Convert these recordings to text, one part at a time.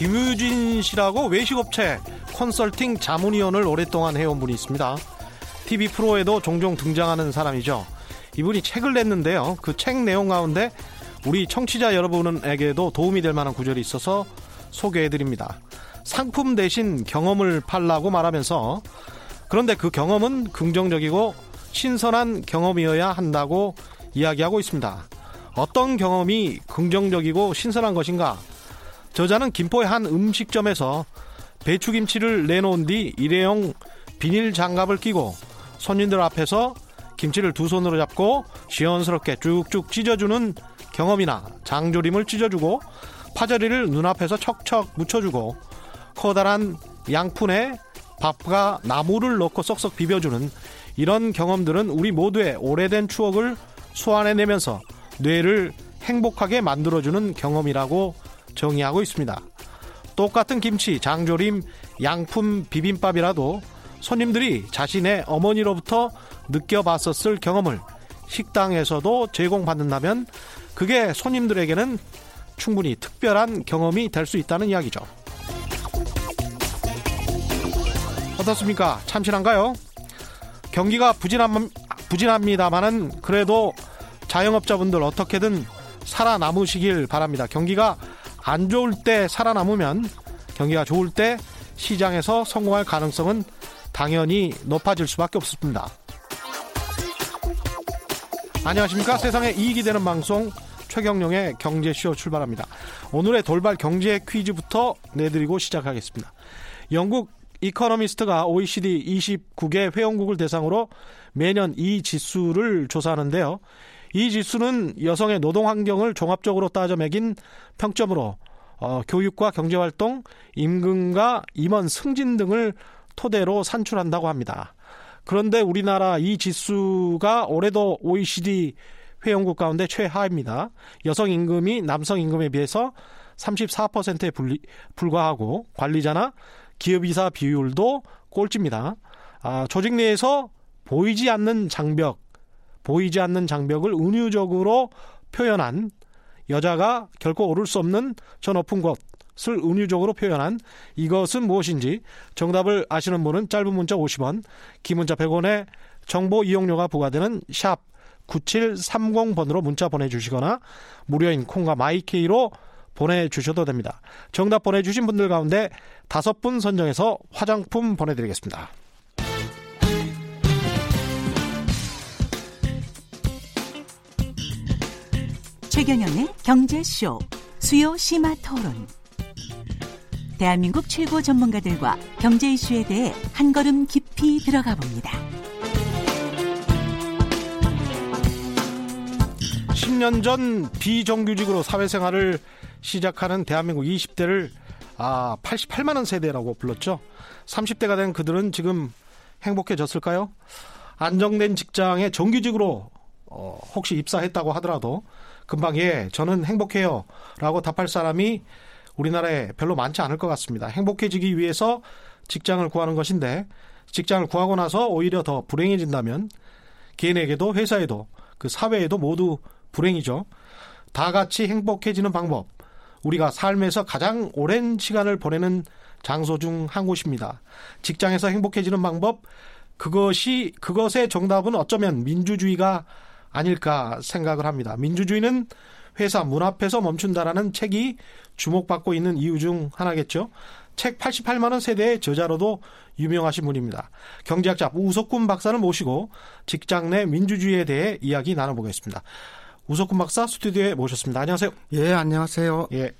김유진 씨라고 외식업체 컨설팅 자문위원을 오랫동안 해온 분이 있습니다. TV 프로에도 종종 등장하는 사람이죠. 이분이 책을 냈는데요. 그 책 내용 가운데 우리 청취자 여러분에게도 도움이 될 만한 구절이 있어서 소개해드립니다. 상품 대신 경험을 팔라고 말하면서 그런데 그 경험은 긍정적이고 신선한 경험이어야 한다고 이야기하고 있습니다. 어떤 경험이 긍정적이고 신선한 것인가? 저자는 김포의 한 음식점에서 배추김치를 내놓은 뒤 일회용 비닐 장갑을 끼고 손님들 앞에서 김치를 두 손으로 잡고 시원스럽게 쭉쭉 찢어주는 경험이나 장조림을 찢어주고 파절이를 눈앞에서 척척 묻혀주고 커다란 양푼에 밥과 나물을 넣고 쏙쏙 비벼주는 이런 경험들은 우리 모두의 오래된 추억을 소환해내면서 뇌를 행복하게 만들어주는 경험이라고 정의하고 있습니다. 똑같은 김치, 장조림, 양품 비빔밥이라도 손님들이 자신의 어머니로부터 느껴봤었을 경험을 식당에서도 제공받는다면 그게 손님들에게는 충분히 특별한 경험이 될 수 있다는 이야기죠. 어떻습니까? 참신한가요? 경기가 부진함, 부진합니다만은 그래도 자영업자분들 어떻게든 살아남으시길 바랍니다. 경기가 안 좋을 때 살아남으면 경기가 좋을 때 시장에서 성공할 가능성은 당연히 높아질 수밖에 없습니다. 안녕하십니까? 세상에 이익이 되는 방송 최경령의 경제쇼 출발합니다. 오늘의 돌발 경제 퀴즈부터 내드리고 시작하겠습니다. 영국 이코노미스트가 OECD 29개 회원국을 대상으로 매년 이 지수를 조사하는데요. 이 지수는 여성의 노동 환경을 종합적으로 따져 매긴 평점으로 어, 교육과 경제활동, 임금과 임원 승진 등을 토대로 산출한다고 합니다. 그런데 우리나라 이 지수가 올해도 OECD 회원국 가운데 최하입니다. 여성 임금이 남성 임금에 비해서 34%에 불과하고 관리자나 기업이사 비율도 꼴찌입니다. 아, 조직 내에서 보이지 않는 장벽, 보이지 않는 장벽을 은유적으로 표현한 여자가 결코 오를 수 없는 저 높은 곳을 은유적으로 표현한 이것은 무엇인지 정답을 아시는 분은 짧은 문자 50원, 긴 문자 100원에 정보 이용료가 부과되는 샵 9730번으로 문자 보내주시거나 무료인 콩과 마이케이로 보내주셔도 됩니다. 정답 보내주신 분들 가운데 다섯 분 선정해서 화장품 보내드리겠습니다. 최경영의 경제쇼 수요 심화 토론. 대한민국 최고 전문가들과 경제 이슈에 대해 한 걸음 깊이 들어가 봅니다. 10년 전 비정규직으로 사회생활을 시작하는 대한민국 20대를 아, 88만 원 세대라고 불렀죠. 30대가 된 그들은 지금 행복해졌을까요? 안정된 직장에 정규직으로 어, 혹시 입사했다고 하더라도 금방 예, 저는 행복해요. 라고 답할 사람이 우리나라에 별로 많지 않을 것 같습니다. 행복해지기 위해서 직장을 구하는 것인데 직장을 구하고 나서 오히려 더 불행해진다면 개인에게도 회사에도 그 사회에도 모두 불행이죠. 다 같이 행복해지는 방법. 우리가 삶에서 가장 오랜 시간을 보내는 장소 중 한 곳입니다. 직장에서 행복해지는 방법. 그것이 그것의 정답은 어쩌면 민주주의가 아닐까 생각을 합니다. 민주주의는 회사 문 앞에서 멈춘다라는 책이 주목받고 있는 이유 중 하나겠죠. 책 88만 원 세대의 저자로도 유명하신 분입니다. 경제학자 우석군 박사를 모시고 직장 내 민주주의에 대해 이야기 나눠보겠습니다. 우석군 박사 스튜디오에 모셨습니다. 안녕하세요. 예, 안녕하세요. 예.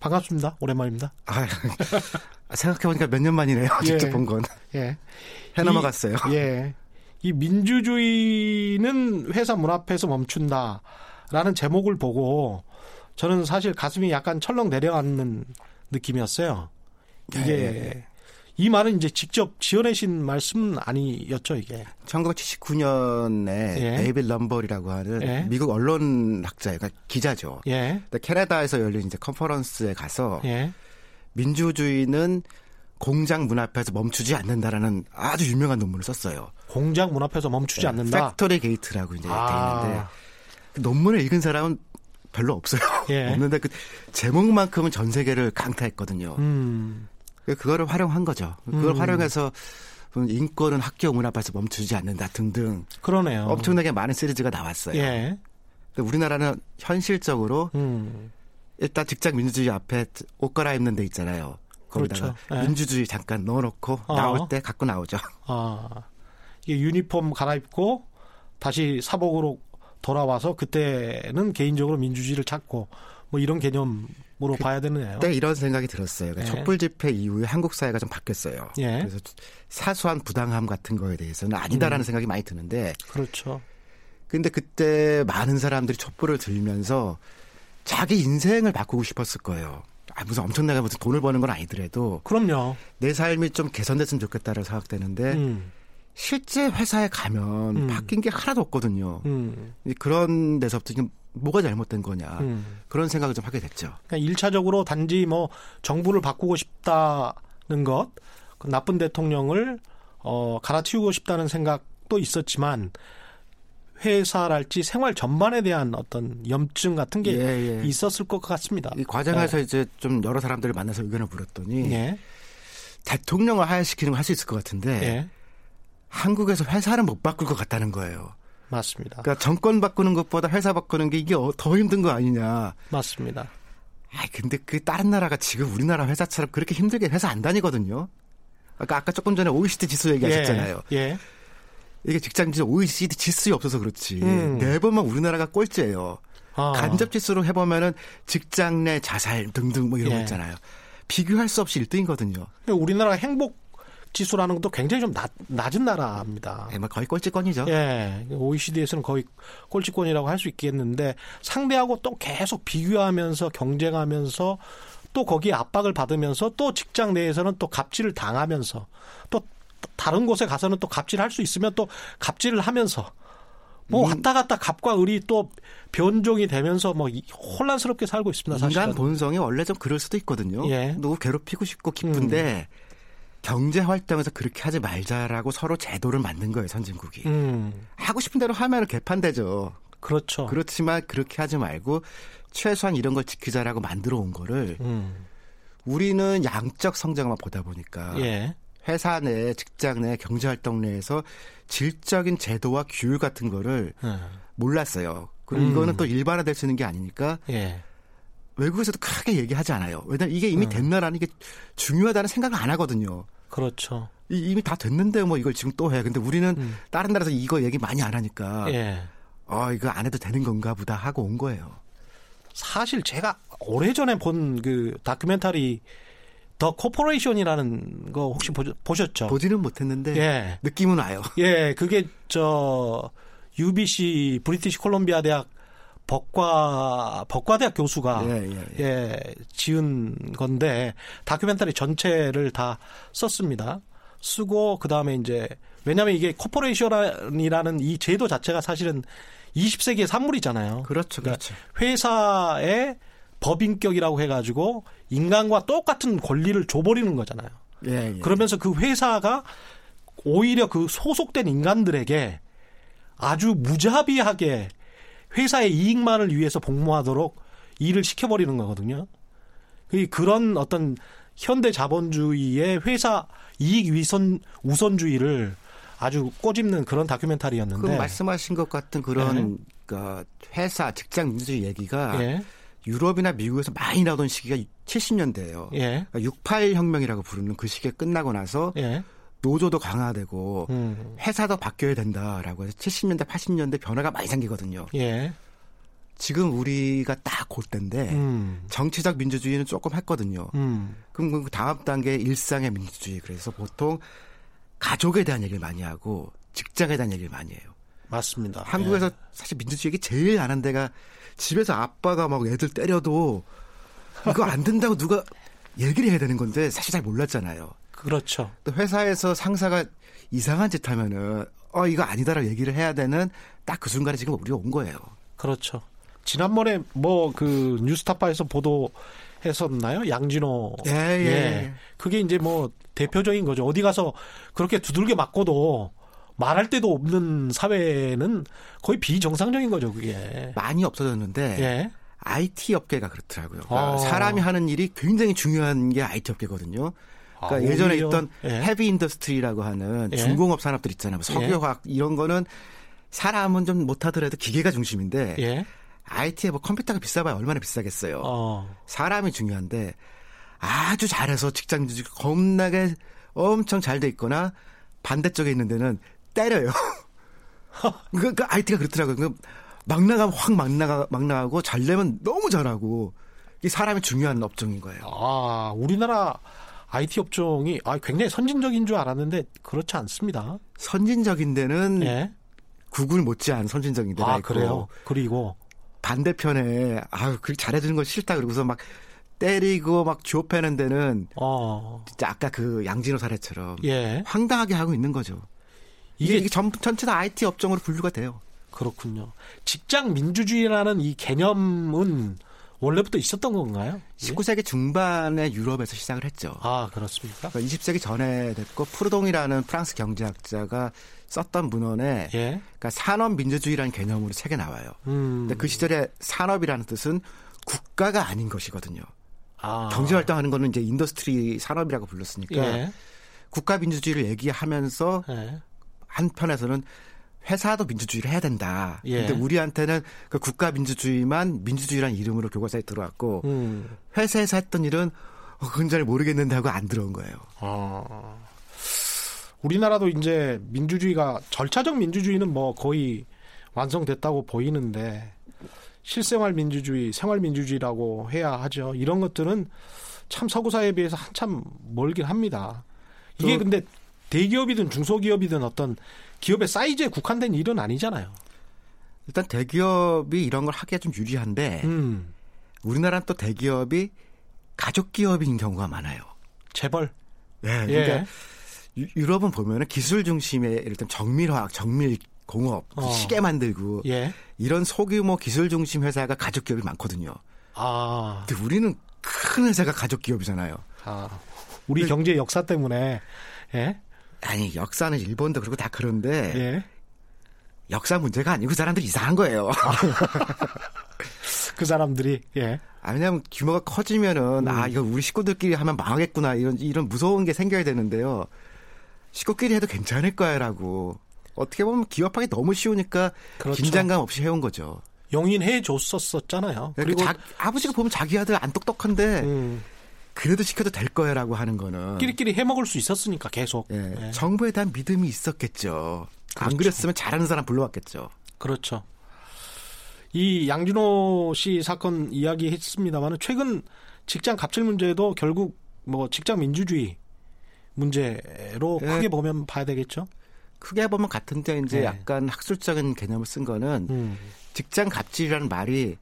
반갑습니다. 오랜만입니다. 아, 생각해보니까 몇 년 만이네요. 예. 직접 본 건. 예. 해 넘어갔어요. 예. 이 민주주의는 회사 문 앞에서 멈춘다라는 제목을 보고 저는 사실 가슴이 약간 철렁 내려앉는 느낌이었어요. 이게 예. 이 말은 이제 직접 지어내신 말씀은 아니었죠, 이게. 1979년에 예. 데이빌 럼벌이라고 하는 예. 미국 언론학자, 그러니까 기자죠. 예. 캐나다에서 열린 이제 컨퍼런스에 가서 예. 민주주의는 공장 문 앞에서 멈추지 않는다라는 아주 유명한 논문을 썼어요. 공장 문 앞에서 멈추지 네, 않는다. factory gate라고 이제 아. 돼 있는데 그 논문을 읽은 사람은 별로 없어요. 예. 없는데 그 제목만큼은 전 세계를 강타했거든요. 음. 그거를 활용한 거죠. 그걸 음. 활용해서 인권은 학교 문 앞에서 멈추지 않는다 등등. 그러네요. 엄청나게 많은 시리즈가 나왔어요. 예. 우리나라는 현실적으로 음. 일단 직장 민주주의 앞에 옷 갈아입는 데 있잖아요. 거기다가 그렇죠. 네. 민주주의 잠깐 넣어놓고 어. 나올 때 갖고 나오죠. 아 이게 유니폼 갈아입고 다시 사복으로 돌아와서 그때는 개인적으로 민주주의를 찾고 뭐 이런 개념으로 그, 봐야 되네요. 때 이런 생각이 들었어요. 그러니까 예. 촛불 집회 이후에 한국 사회가 좀 바뀌었어요. 예. 그래서 사소한 부당함 같은 거에 대해서는 아니다라는 음. 생각이 많이 드는데. 그렇죠. 근데 그때 많은 사람들이 촛불을 들면서 자기 인생을 바꾸고 싶었을 거예요. 아, 무슨 엄청나게 무슨 돈을 버는 건 아니더라도. 그럼요. 내 삶이 좀 개선됐으면 좋겠다라고 생각되는데, 음. 실제 회사에 가면 음. 바뀐 게 하나도 없거든요. 음. 그런 데서부터 지금 뭐가 잘못된 거냐. 음. 그런 생각을 좀 하게 됐죠. 그러니까 1차적으로 단지 뭐 정부를 바꾸고 싶다는 것, 그 나쁜 대통령을 어, 갈아치우고 싶다는 생각도 있었지만, 회사랄지 생활 전반에 대한 어떤 염증 같은 게 예, 예. 있었을 것 같습니다. 이 과정에서 네. 이제 좀 여러 사람들을 만나서 의견을 물었더니 예. 대통령을 하야시키는 거할수 있을 것 같은데 예. 한국에서 회사는 못 바꿀 것 같다는 거예요. 맞습니다. 그러니까 정권 바꾸는 것보다 회사 바꾸는 게 이게 어, 더 힘든 거 아니냐. 맞습니다. 아 근데 그 다른 나라가 지금 우리나라 회사처럼 그렇게 힘들게 회사 안 다니거든요. 아까 아까 조금 전에 OECD 지수 얘기하셨잖아요. 예. 예. 이게 직장 지수 OECD 지수에 없어서 그렇지. 음. 네 번만 우리나라가 꼴찌예요. 아. 간접 지수로 해보면은 직장 내 자살 등등 뭐 이런 예. 거 있잖아요. 비교할 수 없이 1등이거든요. 우리나라 행복 지수라는 것도 굉장히 좀 낮, 낮은 나라입니다. 네, 뭐 거의 꼴찌권이죠. 예. OECD에서는 거의 꼴찌권이라고 할 수 있겠는데 상대하고 또 계속 비교하면서 경쟁하면서 또 거기에 압박을 받으면서 또 직장 내에서는 또 갑질을 당하면서 또 다른 곳에 가서는 또 갑질할 수 있으면 또 갑질을 하면서 뭐 음. 왔다 갔다 갑과 을이 또 변종이 되면서 뭐 혼란스럽게 살고 있습니다. 사실은. 인간 본성이 원래 좀 그럴 수도 있거든요. 예. 누구 괴롭히고 싶고 기쁜데 음. 경제 활동에서 그렇게 하지 말자라고 서로 제도를 만든 거예요 선진국이. 음. 하고 싶은 대로 하면 개판되죠. 그렇죠. 그렇지만 그렇게 하지 말고 최소한 이런 걸 지키자라고 만들어 온 거를 음. 우리는 양적 성장만 보다 보니까 예. 회사 내, 직장 내, 경제활동 내에서 질적인 제도와 규율 같은 거를 음. 몰랐어요. 그리고 음. 이거는 또 일반화될 수 있는 게 아니니까 예. 외국에서도 크게 얘기하지 않아요. 왜냐면 이게 이미 음. 된 나라는 이게 중요하다는 생각을 안 하거든요. 그렇죠. 이, 이미 다 됐는데 뭐 이걸 지금 또 해. 근데 우리는 음. 다른 나라에서 이거 얘기 많이 안 하니까 예. 어, 이거 안 해도 되는 건가 보다 하고 온 거예요. 사실 제가 오래전에 본 그 다큐멘터리 The Corporation이라는 거 혹시 보 셨죠? 보지는 못했는데 예. 느낌은 와요. 예, 그게 저 UBC 브리티시 콜롬비아 대학 법과 법과대학 교수가 예, 예, 예. 예, 지은 건데 다큐멘터리 전체를 다 썼습니다. 쓰고 그 다음에 이제 왜냐하면 이게 corporation이라는 이 제도 자체가 사실은 20세기의 산물이잖아요. 그렇죠, 그러니까 그렇죠. 회사의 법인격이라고 해가지고 인간과 똑같은 권리를 줘버리는 거잖아요. 예, 예. 그러면서 그 회사가 오히려 그 소속된 인간들에게 아주 무자비하게 회사의 이익만을 위해서 복무하도록 일을 시켜버리는 거거든요. 그 그런 어떤 현대 자본주의의 회사 이익 위선 우선주의를 아주 꼬집는 그런 다큐멘터리였는데. 그 말씀하신 것 같은 그런 네. 그 회사 직장 민주주의 얘기가 예. 유럽이나 미국에서 많이 나오던 시기가 70년대예요. 예. 그러니까 68 혁명이라고 부르는 그 시기에 끝나고 나서 예. 노조도 강화되고 음. 회사도 바뀌어야 된다라고 해서 70년대 80년대 변화가 많이 생기거든요. 예. 지금 우리가 딱 그때인데 음. 정치적 민주주의는 조금 했거든요. 음. 그럼 그 다음 단계 일상의 민주주의 그래서 보통 가족에 대한 얘기를 많이 하고 직장에 대한 얘기를 많이 해요. 맞습니다. 한국에서 예. 사실 민주주의 얘기 제일 안 한 데가 집에서 아빠가 막 애들 때려도 이거 안 된다고 누가 얘기를 해야 되는 건데 사실 잘 몰랐잖아요. 그렇죠. 또 회사에서 상사가 이상한 짓 하면은 어 이거 아니다라고 얘기를 해야 되는 딱 그 순간에 지금 우리가 온 거예요. 그렇죠. 지난번에 뭐 그 뉴스타파에서 보도했었나요? 양진호. 예, 예. 예. 그게 이제 뭐 대표적인 거죠. 어디 가서 그렇게 두들겨 맞고도 말할 데도 없는 사회는 거의 비정상적인 거죠, 그게. 많이 없어졌는데. 예. IT 업계가 그렇더라고요. 그러니까 아. 사람이 하는 일이 굉장히 중요한 게 IT 업계거든요. 그러니까 아, 예전에 있던 예. heavy industry라고 하는 예. 중공업 산업들 있잖아요. 뭐 석유화학 예. 이런 거는 사람은 좀 못하더라도 기계가 중심인데 예. IT에 뭐 컴퓨터가 비싸봐야 얼마나 비싸겠어요. 어. 사람이 중요한데 아주 잘해서 직장 주직 겁나게 엄청 잘 돼 있거나 반대쪽에 있는 데는 때려요. 그, 그 IT가 그렇더라고요. 그 막 나가면 확 막 나가 막 나가고 잘 되면 너무 잘하고 이 사람이 중요한 업종인 거예요. 아 우리나라 IT 업종이 아, 굉장히 선진적인 줄 알았는데 그렇지 않습니다. 선진적인 데는 예? 구글 못지않은 선진적인 데가 아, 있고 그래요. 그리고 반대편에 아유 그렇게 잘해주는 거 싫다 그러고서 막 때리고 막 좁혀는 데는 어. 진짜 아까 그 양진호 사례처럼 예. 황당하게 하고 있는 거죠. 이게, 이게 전, 전체 다 IT 업종으로 분류가 돼요. 그렇군요. 직장 민주주의라는 이 개념은 원래부터 있었던 건가요? 19세기 중반에 유럽에서 시작을 했죠. 아, 그렇습니까? 그러니까 20세기 전에 됐고 프루동이라는 프랑스 경제학자가 썼던 문헌에 예? 그러니까 산업 민주주의라는 개념으로 책에 나와요. 음. 근데 그 시절에 산업이라는 뜻은 국가가 아닌 것이거든요. 아. 경제 활동하는 거는 이제 industry 산업이라고 불렀으니까 예. 국가 민주주의를 얘기하면서 예. 한편에서는 회사도 민주주의를 해야 된다. 예. 근데 우리한테는 그 국가 민주주의만 민주주의라는 이름으로 교과서에 들어왔고 음. 회사에서 했던 일은 어, 그건 잘 모르겠는데 하고 안 들어온 거예요. 아. 우리나라도 이제 민주주의가 절차적 민주주의는 뭐 거의 완성됐다고 보이는데 실생활 민주주의, 생활 민주주의라고 해야 하죠. 이런 것들은 참 서구 사회에 비해서 한참 멀긴 합니다. 이게 근데 대기업이든 중소기업이든 어떤 기업의 사이즈에 국한된 일은 아니잖아요. 일단 대기업이 이런 걸 하기가 좀 유리한데 음. 우리나라는 또 대기업이 가족 기업인 경우가 많아요. 재벌. 네, 그러니까 예. 유럽은 보면은 기술 중심의 들면 정밀화학, 정밀 공업, 어. 시계 만들고 예. 이런 소규모 기술 중심 회사가 가족 기업이 많거든요. 아. 근데 우리는 큰 회사가 가족 기업이잖아요. 아. 우리 근데, 경제 역사 때문에 예? 아니 역사는 일본도 그렇고 다 그런데 예. 역사 문제가 아니고 그 사람들이 이상한 거예요. 그 사람들이 예. 아, 왜냐하면 규모가 커지면은 음. 아 이거 우리 식구들끼리 하면 망하겠구나 이런 이런 무서운 게 생겨야 되는데요. 식구끼리 해도 괜찮을 거야라고 어떻게 보면 기업하기 너무 쉬우니까 그렇죠. 긴장감 없이 해온 거죠. 용인해 줬었었잖아요. 네, 그리고 자, 아버지가 보면 자기 아들 안 똑똑한데 음. 그래도 시켜도 될 거야라고 하는 거는 끼리끼리 해 먹을 수 있었으니까 계속 예, 네. 정부에 대한 믿음이 있었겠죠. 그렇죠. 안 그랬으면 잘하는 사람 불러왔겠죠. 그렇죠. 이 양준호 씨 사건 이야기했습니다만은 최근 직장 갑질 문제도 결국 뭐 직장 민주주의 문제로 예. 크게 보면 봐야 되겠죠. 크게 보면 같은데 이제 네. 약간 학술적인 개념을 쓴 거는 음. 직장 갑질이라는 말이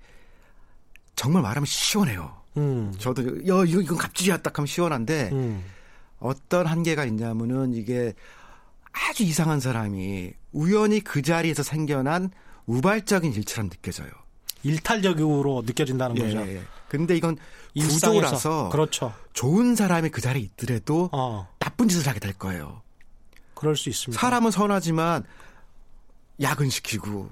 정말 말하면 시원해요. 음. 저도 여 이거 이건 갑질이야 딱 하면 시원한데 음. 어떤 한계가 있냐면은 이게 아주 이상한 사람이 우연히 그 자리에서 생겨난 우발적인 일처럼 느껴져요. 일탈적으로 느껴진다는 예, 거죠. 예. 근데 이건 구조라서 그렇죠. 좋은 사람이 그 자리에 있더라도 어. 나쁜 짓을 하게 될 거예요. 그럴 수 있습니다. 사람은 선하지만 야근시키고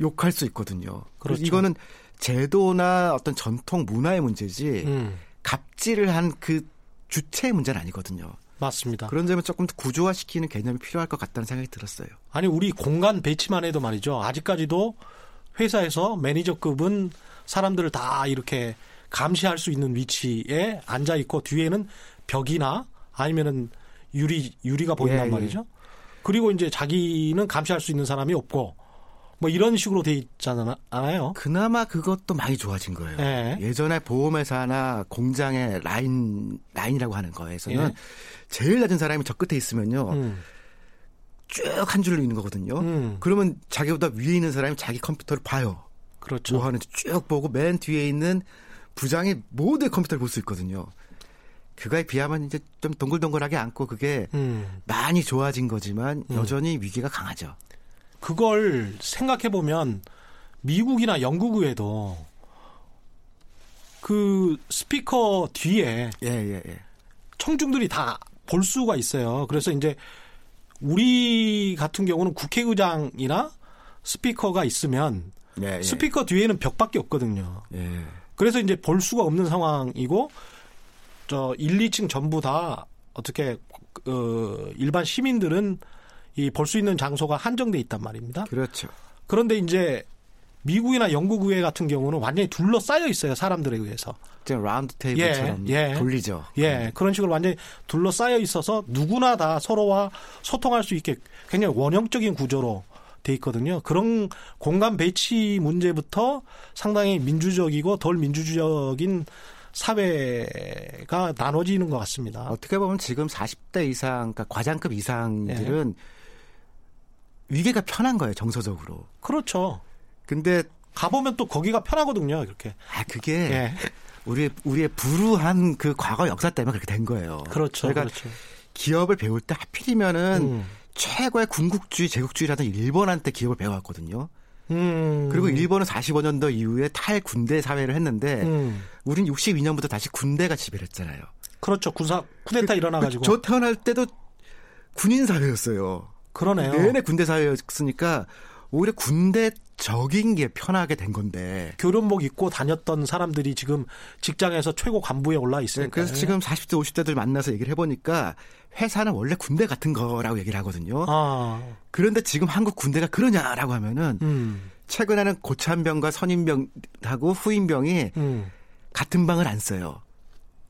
욕할 수 있거든요. 그렇죠. 이거는 제도나 어떤 전통 문화의 문제지 음. 갑질을 한 그 주체의 문제는 아니거든요. 맞습니다. 그런 점을 조금 더 구조화시키는 개념이 필요할 것 같다는 생각이 들었어요. 아니 우리 공간 배치만 해도 말이죠. 아직까지도 회사에서 매니저급은 사람들을 다 이렇게 감시할 수 있는 위치에 앉아 있고 뒤에는 벽이나 아니면은 유리 유리가 보인단 예, 예. 말이죠. 그리고 이제 자기는 감시할 수 있는 사람이 없고 뭐 이런 식으로 돼 있잖아요. 그나마 그것도 많이 좋아진 거예요. 예. 예전에 보험회사나 공장의 라인 라인이라고 하는 거에서는 예. 제일 낮은 사람이 저 끝에 있으면요. 음. 쭉한 줄로 있는 거거든요. 음. 그러면 자기보다 위에 있는 사람이 자기 컴퓨터를 봐요. 그렇죠. 뭐 하는지 쭉 보고 맨 뒤에 있는 부장이 모두의 컴퓨터를 볼 수 있거든요. 그거에 비하면 이제 좀 동글동글하게 앉고 그게 음. 많이 좋아진 거지만 음. 여전히 위기가 강하죠. 그걸 생각해 보면 미국이나 영국 외에도 그 스피커 뒤에 예, 예, 예. 청중들이 다 볼 수가 있어요. 그래서 이제 우리 같은 경우는 국회의장이나 스피커가 있으면 예, 예. 스피커 뒤에는 벽밖에 없거든요. 예. 그래서 이제 볼 수가 없는 상황이고 저 1, 2층 전부 다 어떻게 어, 일반 시민들은 이 볼 수 있는 장소가 한정돼 있단 말입니다. 그렇죠. 그런데 이제 미국이나 영국 의회 같은 경우는 완전히 둘러싸여 있어요 사람들에 의해서. 지금 라운드 테이블처럼 예, 예. 돌리죠. 예, 그런 식으로 완전히 둘러싸여 있어서 누구나 다 서로와 소통할 수 있게 굉장히 원형적인 구조로 돼 있거든요. 그런 공간 배치 문제부터 상당히 민주적이고 덜 민주적인 사회가 나눠지는 것 같습니다. 어떻게 보면 지금 40대 이상, 그러니까 과장급 이상들은 예. 위계가 편한 거예요, 정서적으로. 그렇죠. 근데 가보면 또 거기가 편하거든요, 이렇게. 아, 그게 예. 우리 우리의 불우한 그 과거 역사 때문에 그렇게 된 거예요. 그렇죠. 그러니까 그렇죠. 기업을 배울 때 하필이면은 음. 최고의 군국주의, 제국주의라는 일본한테 기업을 배워왔거든요. 음. 그리고 일본은 45년도 이후에 탈군대 사회를 했는데 음. 우린 62년부터 다시 군대가 지배를 했잖아요. 그렇죠. 군사 쿠데타 그, 일어나 가지고. 저 태어날 때도 군인 사회였어요. 그러네요. 내내 군대 사회였으니까 오히려 군대 적인 게 편하게 된 건데. 교련복 입고 다녔던 사람들이 지금 직장에서 최고 간부에 올라 있으니까. 네, 그래서 지금 40대, 50대들 만나서 얘기를 해보니까 회사는 원래 군대 같은 거라고 얘기를 하거든요. 아. 그런데 지금 한국 군대가 그러냐라고 하면은 음. 최근에는 고참병과 선임병하고 후임병이 음. 같은 방을 안 써요.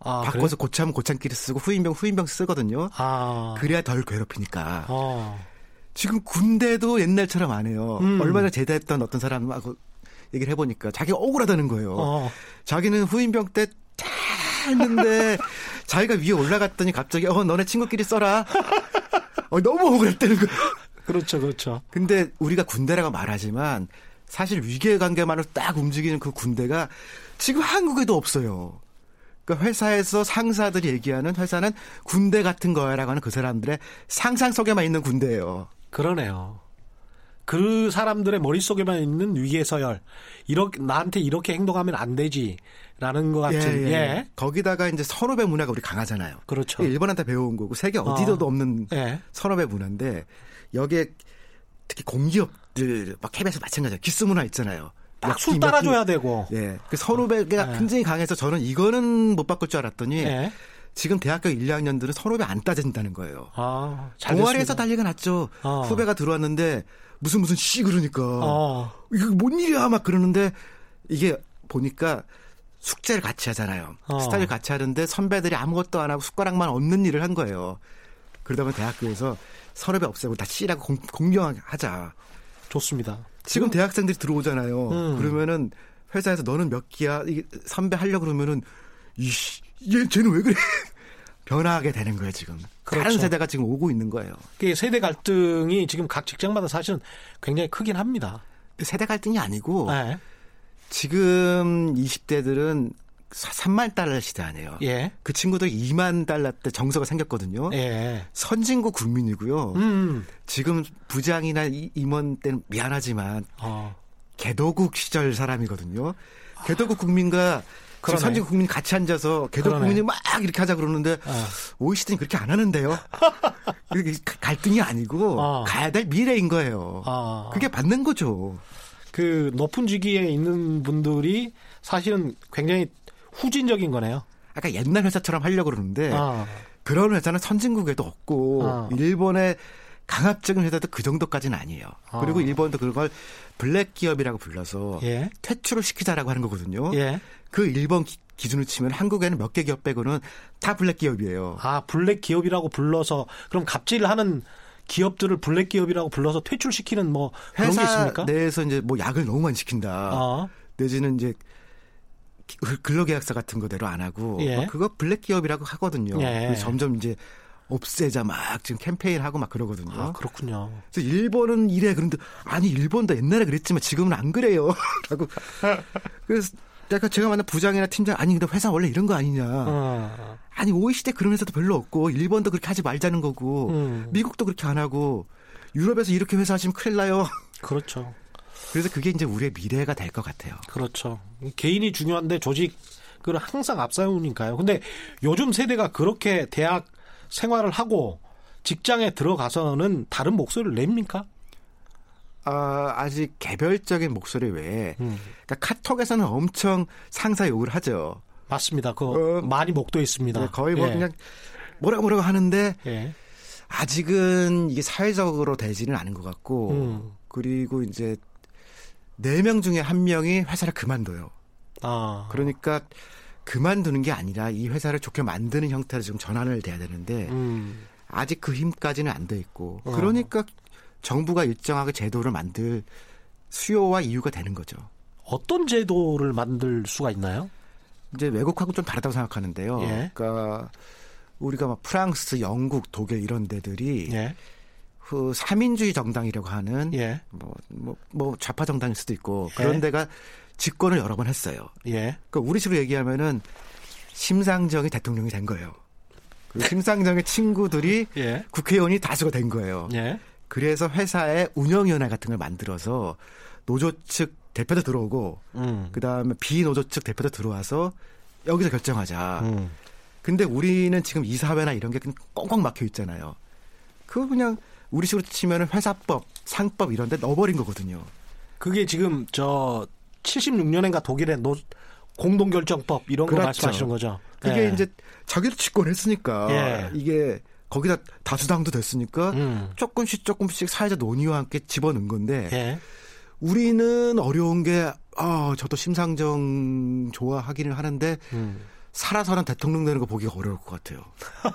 아, 바꿔서 그래? 고참 고참끼리 쓰고 후임병 후임병 쓰거든요. 아. 그래야 덜 괴롭히니까. 아. 지금 군대도 옛날처럼 안 해요. 음. 얼마 전에 제대했던 어떤 사람하고 얘기를 해보니까 자기가 억울하다는 거예요. 어. 자기는 후임병 때 했는데 자기가 위에 올라갔더니 갑자기 어 너네 친구끼리 써라. 어, 너무 억울했다는 거예요. 그렇죠, 그렇죠. 근데 우리가 군대라고 말하지만 사실 위계 관계만으로 딱 움직이는 그 군대가 지금 한국에도 없어요. 그러니까 회사에서 상사들이 얘기하는 회사는 군대 같은 거야라고 하는 그 사람들의 상상 속에만 있는 군대예요. 그러네요. 그 사람들의 머릿속에만 있는 위계 서열. 이렇게 나한테 이렇게 행동하면 안 되지 라는 것 같은. 예, 예. 예. 거기다가 이제 선후배 문화가 우리 강하잖아요. 그렇죠. 일본한테 배워온 거고 세계 어디서도 어. 없는 예. 선후배 문화인데 여기에 특히 공기업들 막 KBS 마찬가지예요. 기스 문화 있잖아요. 딱술 따라줘야 되고. 예. 그 선후배가 예. 굉장히 강해서 저는 이거는 못 바꿀 줄 알았더니 예. 지금 대학교 1, 2학년들은 선후배 안 따진다는 거예요. 아, 동아리에서 달리가 났죠. 아. 후배가 들어왔는데 무슨 무슨 씨 그러니까 아. 이거 뭔 일이야 막 그러는데 이게 보니까 숙제를 같이 하잖아요. 아. 스타일 같이 하는데 선배들이 아무것도 안 하고 숟가락만 얹는 일을 한 거예요. 그러다 보면 대학교에서 선후배 없애고 다 씨라고 공, 공경하자. 좋습니다. 지금 대학생들이 들어오잖아요. 음. 그러면은 회사에서 너는 몇 기야? 선배 하려 그러면은 이씨 얘 쟤는 왜 그래? 변화하게 되는 거예요 지금. 그렇죠. 다른 세대가 지금 오고 있는 거예요. 세대 갈등이 지금 각 직장마다 사실은 굉장히 크긴 합니다. 세대 갈등이 아니고 네. 지금 20대들은 3만 달러 시대 아니에요. 예. 그 친구들 2만 달러 때 정서가 생겼거든요. 예. 선진국 국민이고요. 음. 지금 부장이나 임원 때는 미안하지만 어. 개도국 시절 사람이거든요. 개도국 국민과 그러네. 선진 국민 같이 앉아서 개도 국민이 막 이렇게 하자 그러는데 어. OECD는 그렇게 안 하는데요. 갈등이 아니고 어. 가야 될 미래인 거예요. 어. 그게 받는 거죠. 그 높은 직위에 있는 분들이 사실은 굉장히 후진적인 거네요. 아까 옛날 회사처럼 하려고 그러는데 어. 그런 회사는 선진국에도 없고 어. 일본의 강압적인 회사도 그 정도까지는 아니에요. 어. 그리고 일본도 그걸 블랙 기업이라고 불러서 예. 퇴출을 시키자라고 하는 거거든요. 예. 그 일본 기, 준으로 치면 한국에는 몇 개 기업 빼고는 다 블랙 기업이에요. 아, 블랙 기업이라고 불러서 그럼 갑질하는 기업들을 블랙 기업이라고 불러서 퇴출시키는 뭐 그런 게 있습니까? 내에서 이제 뭐 야근을 너무 많이 시킨다. 어. 내지는 이제 근로계약서 같은 거 제대로 안 하고 예. 그거 블랙 기업이라고 하거든요. 예. 점점 이제 없애자 막 지금 캠페인 하고 막 그러거든요. 아, 그렇군요. 그래서 일본은 이래 그런데 아니 일본도 옛날에 그랬지만 지금은 안 그래요. 라고 그래서 내가 제가 만난 부장이나 팀장 아니 근데 회사 원래 이런 거 아니냐. 어. 아니 OECD 그런 회사도 별로 없고 일본도 그렇게 하지 말자는 거고 음. 미국도 그렇게 안 하고 유럽에서 이렇게 회사 하시면 큰일 나요. 그렇죠. 그래서 그게 이제 우리의 미래가 될 것 같아요. 그렇죠. 개인이 중요한데 조직을 항상 앞세우니까요. 근데 요즘 세대가 그렇게 대학 생활을 하고 직장에 들어가서는 다른 목소리를 냅니까? 어, 아직 개별적인 목소리 외에 음. 그러니까 카톡에서는 엄청 상사 욕을 하죠. 맞습니다. 그 어, 많이 목도 있습니다. 네, 거의 뭐 예. 그냥 뭐라고 뭐라고 하는데 예. 아직은 이게 사회적으로 되지는 않은 것 같고 음. 그리고 이제 네 명 중에 한 명이 회사를 그만둬요. 아. 그러니까 그만두는 게 아니라 이 회사를 좋게 만드는 형태로 지금 전환을 돼야 되는데 음. 아직 그 힘까지는 안 돼 있고 어. 그러니까 정부가 일정하게 제도를 만들 수요와 이유가 되는 거죠. 어떤 제도를 만들 수가 있나요? 이제 외국하고 좀 다르다고 생각하는데요. 예. 그러니까 우리가 막 프랑스, 영국, 독일 이런 데들이 예. 그 사민주의 정당이라고 하는 예. 뭐, 뭐, 뭐 좌파 정당일 수도 있고 그런 예. 데가 집권을 여러 번 했어요. 예. 그러니까 우리 식으로 얘기하면은 심상정이 대통령이 된 거예요. 그 심상정의 친구들이 예. 국회의원이 다수가 된 거예요. 예. 그래서 회사에 운영위원회 같은 걸 만들어서 노조 측 대표도 들어오고 음. 그다음에 비노조 측 대표도 들어와서 여기서 결정하자. 음. 근데 우리는 지금 이사회나 이런 게 꽁꽁 막혀 있잖아요. 그거 그냥 우리식으로 치면은 회사법, 상법 이런 데 넣어버린 거거든요. 그게 지금 저 76년인가 독일의 노, 공동결정법 이런 그렇죠. 거 말씀하시는 거죠. 그게 예. 이제 자기도 집권했으니까 예. 이게 거기다 다수당도 됐으니까 음. 조금씩 조금씩 사회적 논의와 함께 집어넣은 건데 예. 우리는 어려운 게 아, 저도 심상정 좋아하기는 하는데 음. 살아서는 대통령 되는 거 보기가 어려울 것 같아요.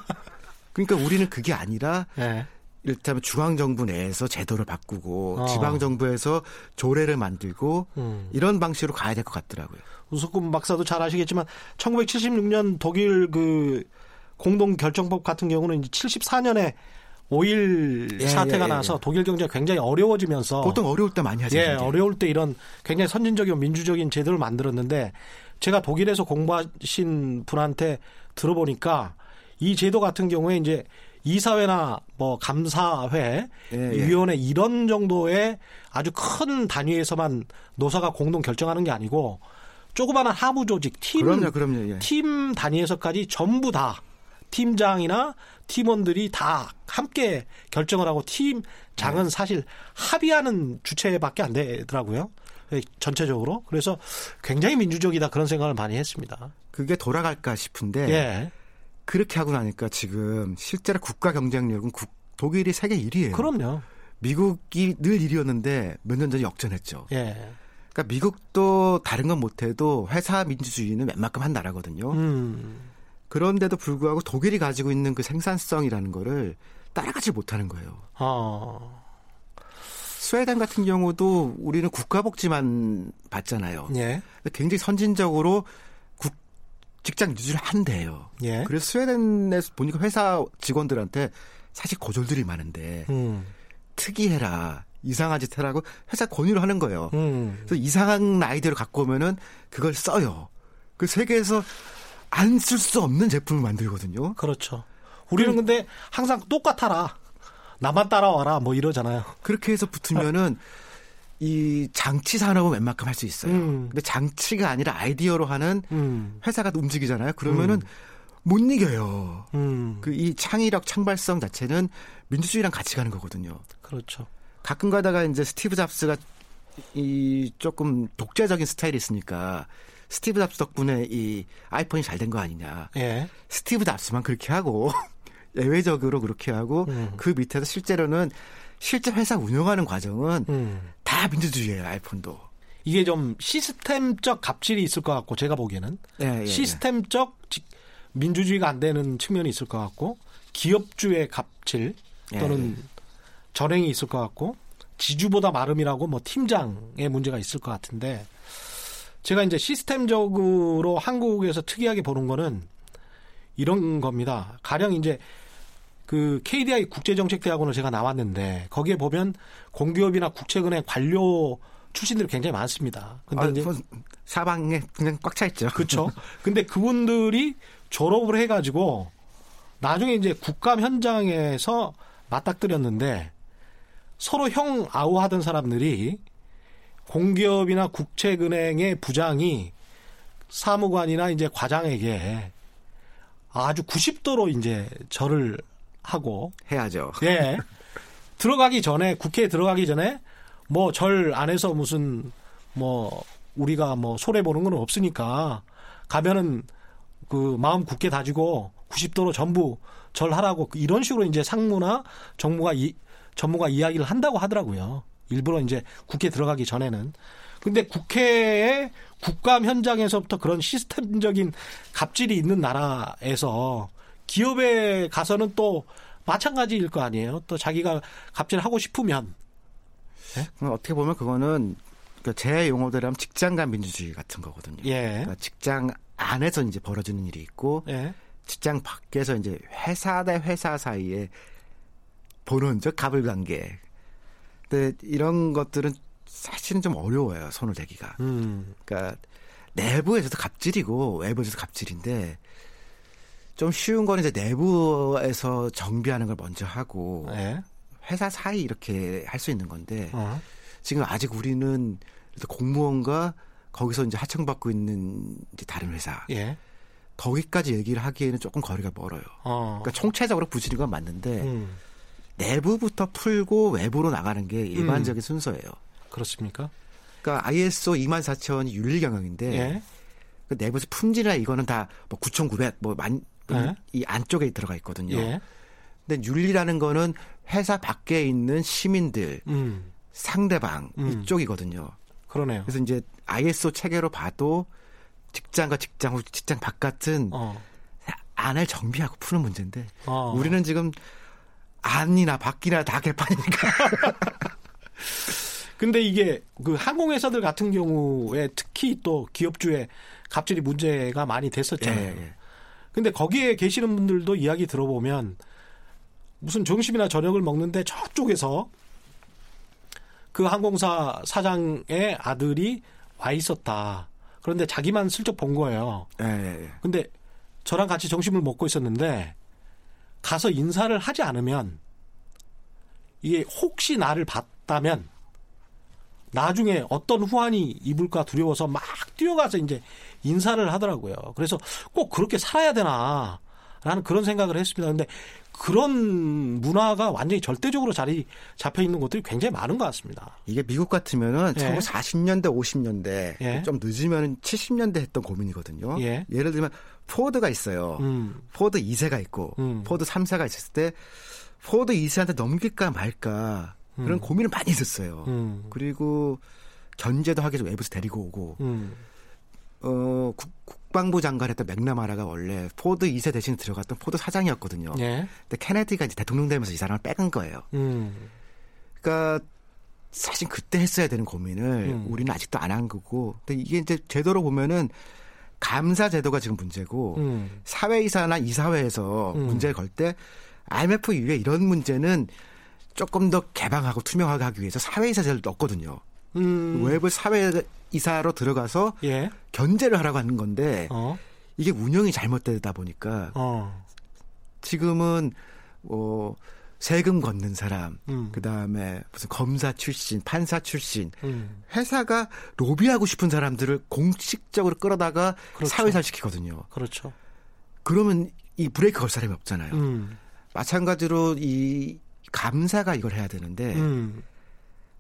그러니까 우리는 그게 아니라 예. 일테면 중앙 정부 내에서 제도를 바꾸고 어. 지방 정부에서 조례를 만들고 음. 이런 방식으로 가야 될 것 같더라고요. 우석군 박사도 잘 아시겠지만 1976년 독일 그 공동 결정법 같은 경우는 이제 74년에 5일 예, 사태가 예, 예, 나서 독일 경제가 굉장히 어려워지면서 보통 어려울 때 많이 하죠. 예, 어려울 때 이런 굉장히 선진적이고 민주적인 제도를 만들었는데 제가 독일에서 공부하신 분한테 들어보니까 이 제도 같은 경우에 이제 이사회나 뭐 감사회, 예, 예. 위원회 이런 정도의 아주 큰 단위에서만 노사가 공동 결정하는 게 아니고 조그마한 하부 조직 팀 그럼요, 그럼요, 예. 팀 단위에서까지 전부 다 팀장이나 팀원들이 다 함께 결정을 하고 팀장은 네. 사실 합의하는 주체밖에 안 되더라고요. 예, 전체적으로. 그래서 굉장히 민주적이다 그런 생각을 많이 했습니다. 그게 돌아갈까 싶은데 예. 그렇게 하고 나니까 지금 실제로 국가 경쟁력은 국, 독일이 세계 1위예요. 그럼요. 미국이 늘 1위였는데 몇 년 전에 역전했죠. 예. 그러니까 미국도 다른 건 못해도 회사 민주주의는 웬만큼 한 나라거든요. 음. 그런데도 불구하고 독일이 가지고 있는 그 생산성이라는 거를 따라가지 못하는 거예요. 어. 스웨덴 같은 경우도 우리는 국가복지만 받잖아요. 예. 굉장히 선진적으로 직장 유지를 한대요. 예. 그래서 스웨덴에서 보니까 회사 직원들한테 사실 고졸들이 많은데 음. 특이해라. 이상한 짓 해라고 회사 권유를 하는 거예요. 음. 그래서 이상한 아이디어를 갖고 오면은 그걸 써요. 그 세계에서 안 쓸 수 없는 제품을 만들거든요. 그렇죠. 우리는 그, 근데 항상 똑같아라. 나만 따라와라. 뭐 이러잖아요. 그렇게 해서 붙으면은 이 장치 산업은 웬만큼 할 수 있어요. 음. 근데 장치가 아니라 아이디어로 하는 음. 회사가 움직이잖아요. 그러면은 음. 못 이겨요. 음. 그이 창의력, 창발성 자체는 민주주의랑 같이 가는 거거든요. 그렇죠. 가끔 가다가 이제 스티브 잡스가 이 조금 독재적인 스타일이 있으니까 스티브 잡스 덕분에 이 아이폰이 잘 된 거 아니냐. 예. 스티브 잡스만 그렇게 하고 예외적으로 그렇게 하고 음. 그 밑에서 실제로는 실제 회사 운영하는 과정은 음. 다 민주주의예요 아이폰도. 이게 좀 시스템적 갑질이 있을 것 같고 제가 보기에는 예, 예, 예. 시스템적 민주주의가 안 되는 측면이 있을 것 같고 기업주의 갑질 예, 또는 예. 전행이 있을 것 같고 지주보다 마름이라고 뭐 팀장의 문제가 있을 것 같은데 제가 이제 시스템적으로 한국에서 특이하게 보는 거는 이런 겁니다. 가령 이제 그 KDI 국제정책대학원을 제가 나왔는데 거기에 보면 공기업이나 국채은행 관료 출신들이 굉장히 많습니다. 근데 아, 이제 뭐 사방에 그냥 꽉 차 있죠. 그렇죠. 근데 그분들이 졸업을 해가지고 나중에 이제 국감 현장에서 맞닥뜨렸는데 서로 형 아우 하던 사람들이 공기업이나 국채은행의 부장이 사무관이나 이제 과장에게 아주 90도로 이제 절을 하고 해야죠. 예. 들어가기 전에 국회에 들어가기 전에 뭐 절 안에서 무슨 뭐 우리가 뭐 손해 보는 건 없으니까 가면은 그 마음 굳게 다지고 90도로 전부 절하라고 이런 식으로 이제 상무나 정무가 이, 전무가 이야기를 한다고 하더라고요. 일부러 이제 국회 들어가기 전에는. 근데 국회의 국감 현장에서부터 그런 시스템적인 갑질이 있는 나라에서 기업에 가서는 또 마찬가지일 거 아니에요. 또 자기가 갑질하고 싶으면. 네? 어떻게 보면 그거는 그제 용어대로 하면 직장 간 민주주의 같은 거거든요. 예. 그러니까 직장 안에서 이제 벌어지는 일이 있고 예. 직장 밖에서 이제 회사 대 회사 사이에 보는 저 갑을 관계. 근데 이런 것들은 사실은 좀 어려워요. 손을 대기가. 음. 그러니까 내부에서도 갑질이고 외부에서도 갑질인데 좀 쉬운 거는 이제 내부에서 정비하는 걸 먼저 하고 네. 회사 사이 이렇게 할 수 있는 건데 어. 지금 아직 우리는 공무원과 거기서 이제 하청받고 있는 이제 다른 회사 예. 거기까지 얘기를 하기에는 조금 거리가 멀어요. 어. 그러니까 총체적으로 부실인 건 맞는데 음. 내부부터 풀고 외부로 나가는 게 일반적인 음. 순서예요. 그렇습니까? 그러니까 ISO 24,000이 윤리 경영인데 예. 그 내부에서 품질이나 이거는 다 뭐 9,900, 뭐 만, 예. 이 안쪽에 들어가 있거든요. 예. 근데 윤리라는 거는 회사 밖에 있는 시민들, 음. 상대방 음. 이쪽이거든요. 그러네요. 그래서 이제 ISO 체계로 봐도 직장과 직장 후 직장 바깥은 어. 안을 정비하고 푸는 문제인데 어. 우리는 지금 안이나 밖이나 다 개판이니까. 근데 이게 그 항공회사들 같은 경우에 특히 또 기업주의 갑질이 문제가 많이 됐었잖아요. 예, 예. 근데 거기에 계시는 분들도 이야기 들어보면 무슨 점심이나 저녁을 먹는데 저쪽에서 그 항공사 사장의 아들이 와 있었다. 그런데 자기만 슬쩍 본 거예요. 예, 예, 예. 근데 저랑 같이 점심을 먹고 있었는데 가서 인사를 하지 않으면 이게 혹시 나를 봤다면 나중에 어떤 후환이 입을까 두려워서 막 뛰어가서 이제 인사를 하더라고요. 그래서 꼭 그렇게 살아야 되나. 라는 그런 생각을 했습니다. 근데 그런 문화가 완전히 절대적으로 자리 잡혀 있는 것들이 굉장히 많은 것 같습니다. 이게 미국 같으면은 예. 1940년대, 50년대 예. 좀 늦으면 70년대 했던 고민이거든요. 예. 를 들면 포드가 있어요. 음. 포드 2세가 있고 음. 포드 3세가 있었을 때 포드 2세한테 넘길까 말까 그런 음. 고민을 많이 했었어요. 음. 그리고 견제도 하기 위해서 외부에서 데리고 오고 음. 어, 국, 방부 장관 했던 맥나마라가 원래 포드 2세 대신 들어갔던 포드 사장이었거든요. 예. 근데 케네디가 이제 대통령 되면서 이 사람을 빼은 거예요. 음. 그러니까 사실 그때 했어야 되는 고민을 음. 우리는 아직도 안 한 거고. 근데 이게 이제 제도로 보면은 감사 제도가 지금 문제고 음. 사회이사나 이사회에서 음. 문제를 걸 때 IMF 이후에 이런 문제는 조금 더 개방하고 투명하게 하기 위해서 사회이사 제도를 넣었거든요. 음. 외부 사회 이사로 들어가서 예. 견제를 하라고 하는 건데 어. 이게 운영이 잘못되다 보니까 어. 지금은 어 세금 걷는 사람, 음. 그 다음에 무슨 검사 출신, 판사 출신, 음. 회사가 로비하고 싶은 사람들을 공식적으로 끌어다가 그렇죠. 사회사 시키거든요. 그렇죠. 그러면 이 브레이크 걸 사람이 없잖아요. 음. 마찬가지로 이 감사가 이걸 해야 되는데 음.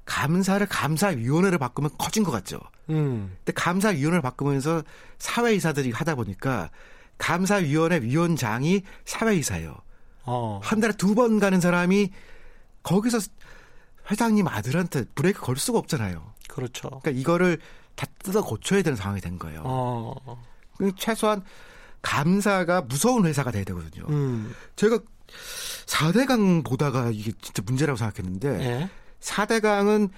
감사를 감사위원회를 바꾸면 커진 것 같죠. 음. 근데 감사위원회를 바꾸면서 사회이사들이 하다 보니까 감사위원회 위원장이 사회이사예요. 어. 한 달에 두 번 가는 사람이 거기서 회장님 아들한테 브레이크 걸 수가 없잖아요. 그렇죠. 그러니까 이거를 다 뜯어 고쳐야 되는 상황이 된 거예요. 어. 최소한 감사가 무서운 회사가 돼야 되거든요. 음. 제가 4대강 보다가 이게 진짜 문제라고 생각했는데 예? 4대강은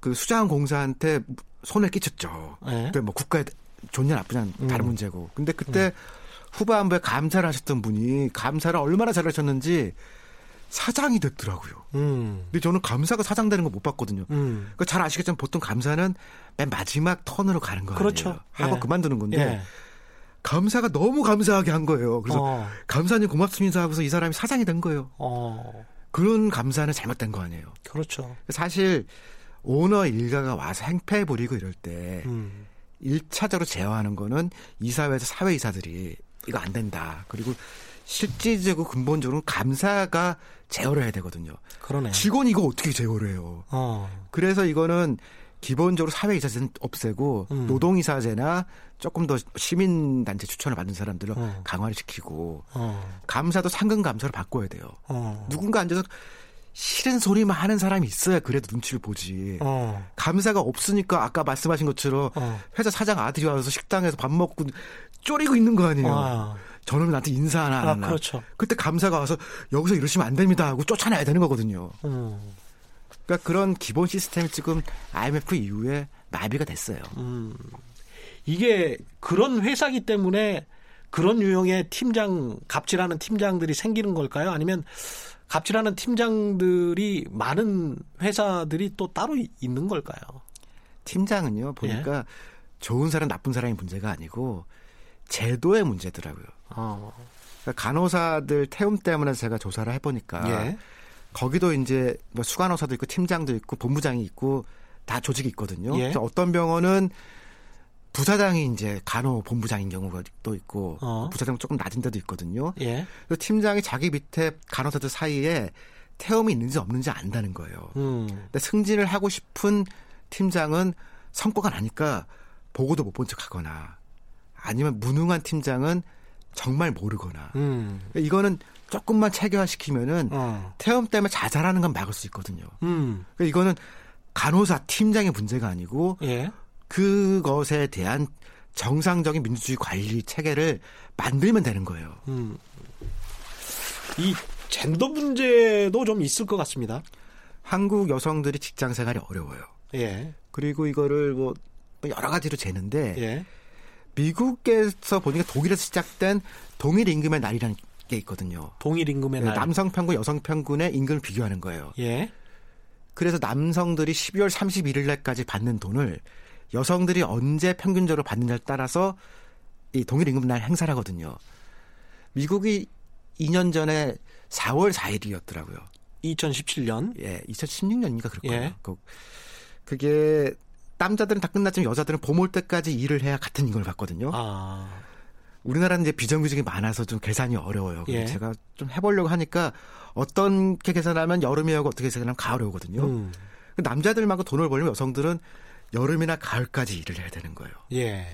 그 수자원 공사한테 손을 끼쳤죠. 예? 그뭐 국가에 좋냐 나쁘냐 는 음. 다른 문제고. 근데 그때 음. 후반부에 감사를 하셨던 분이 감사를 얼마나 잘하셨는지 사장이 됐더라고요. 음. 근데 저는 감사가 사장 되는 거 못 봤거든요. 음. 그러니까 잘 아시겠지만 보통 감사는 맨 마지막 턴으로 가는 거예요. 그렇죠. 하고 예. 그만두는 건데 예. 감사가 너무 감사하게 한 거예요. 그래서 어. 감사님 고맙습니다 하고서 이 사람이 사장이 된 거예요. 어. 그런 감사는 잘못된 거 아니에요. 그렇죠. 사실 오너 일가가 와서 행패 부리고 이럴 때 음. 1차적으로 제어하는 거는 이사회에서 사회 이사들이 이거 안 된다. 그리고 실질적으로 근본적으로 감사가 제어를 해야 되거든요. 그러네. 직원이 이거 어떻게 제어를 해요? 어. 그래서 이거는 기본적으로 사회 이사제는 없애고 음. 노동 이사제나 조금 더 시민단체 추천을 받는 사람들을 어. 강화를 시키고 어. 감사도 상근 감사를 바꿔야 돼요. 어. 누군가 앉아서 싫은 소리만 하는 사람이 있어야 그래도 눈치를 보지. 어. 감사가 없으니까 아까 말씀하신 것처럼 어. 회사 사장 아들이 와서 식당에서 밥 먹고 쪼리고 있는 거 아니에요. 아. 저는 나한테 인사 하나 안 하나. 아, 그렇죠. 그때 감사가 와서 여기서 이러시면 안 됩니다 하고 쫓아내야 되는 거거든요. 음. 그러니까 그런 기본 시스템이 지금 IMF 이후에 나비가 됐어요. 음. 이게 그런 회사기 때문에 그런 유형의 팀장 갑질하는 팀장들이 생기는 걸까요? 아니면 갑질하는 팀장들이 많은 회사들이 또 따로 있는 걸까요? 팀장은요 보니까 예. 좋은 사람 나쁜 사람이 문제가 아니고 제도의 문제더라고요. 어. 그러니까 간호사들 태움 때문에 제가 조사를 해보니까 예. 거기도 이제 뭐 수간호사도 있고 팀장도 있고 본부장이 있고 다 조직이 있거든요. 예. 어떤 병원은 부사장이 이제 간호 본부장인 경우가 또 있고 어. 부사장 조금 낮은 데도 있거든요. 예. 그래서 팀장이 자기 밑에 간호사들 사이에 태움이 있는지 없는지 안다는 거예요. 음. 근데 승진을 하고 싶은 팀장은 성과가 나니까 보고도 못 본 척하거나 아니면 무능한 팀장은 정말 모르거나 음. 이거는 조금만 체계화시키면은 어. 태움 때문에 자살하는 건 막을 수 있거든요. 음. 그러니까 이거는 간호사 팀장의 문제가 아니고 예. 그것에 대한 정상적인 민주주의 관리 체계를 만들면 되는 거예요. 음. 이 젠더 문제도 좀 있을 것 같습니다. 한국 여성들이 직장 생활이 어려워요. 예. 그리고 이거를 뭐 여러 가지로 재는데 예. 미국에서 보니까 독일에서 시작된 동일 임금의 날이라는 게 있거든요. 동일 임금의 네, 날. 남성 평균, 여성 평균의 임금을 비교하는 거예요. 예. 그래서 남성들이 12월 31일 날까지 받는 돈을 여성들이 언제 평균적으로 받느냐에 따라서 이 동일 임금 날 행사를 하거든요. 미국이 2년 전에 4월 4일이었더라고요. 2017년? 예, 2016년인가 그럴 거예요. 예. 그, 그게 남자들은 다 끝났지만 여자들은 봄 올 때까지 일을 해야 같은 임금을 받거든요. 아. 우리나라는 이제 비정규직이 많아서 좀 계산이 어려워요. 예. 제가 좀 해보려고 하니까 어떻게 계산하면 여름이 하고 어떻게 계산하면 가을이 오거든요. 음. 남자들만큼 돈을 벌면 여성들은 여름이나 가을까지 일을 해야 되는 거예요. 예.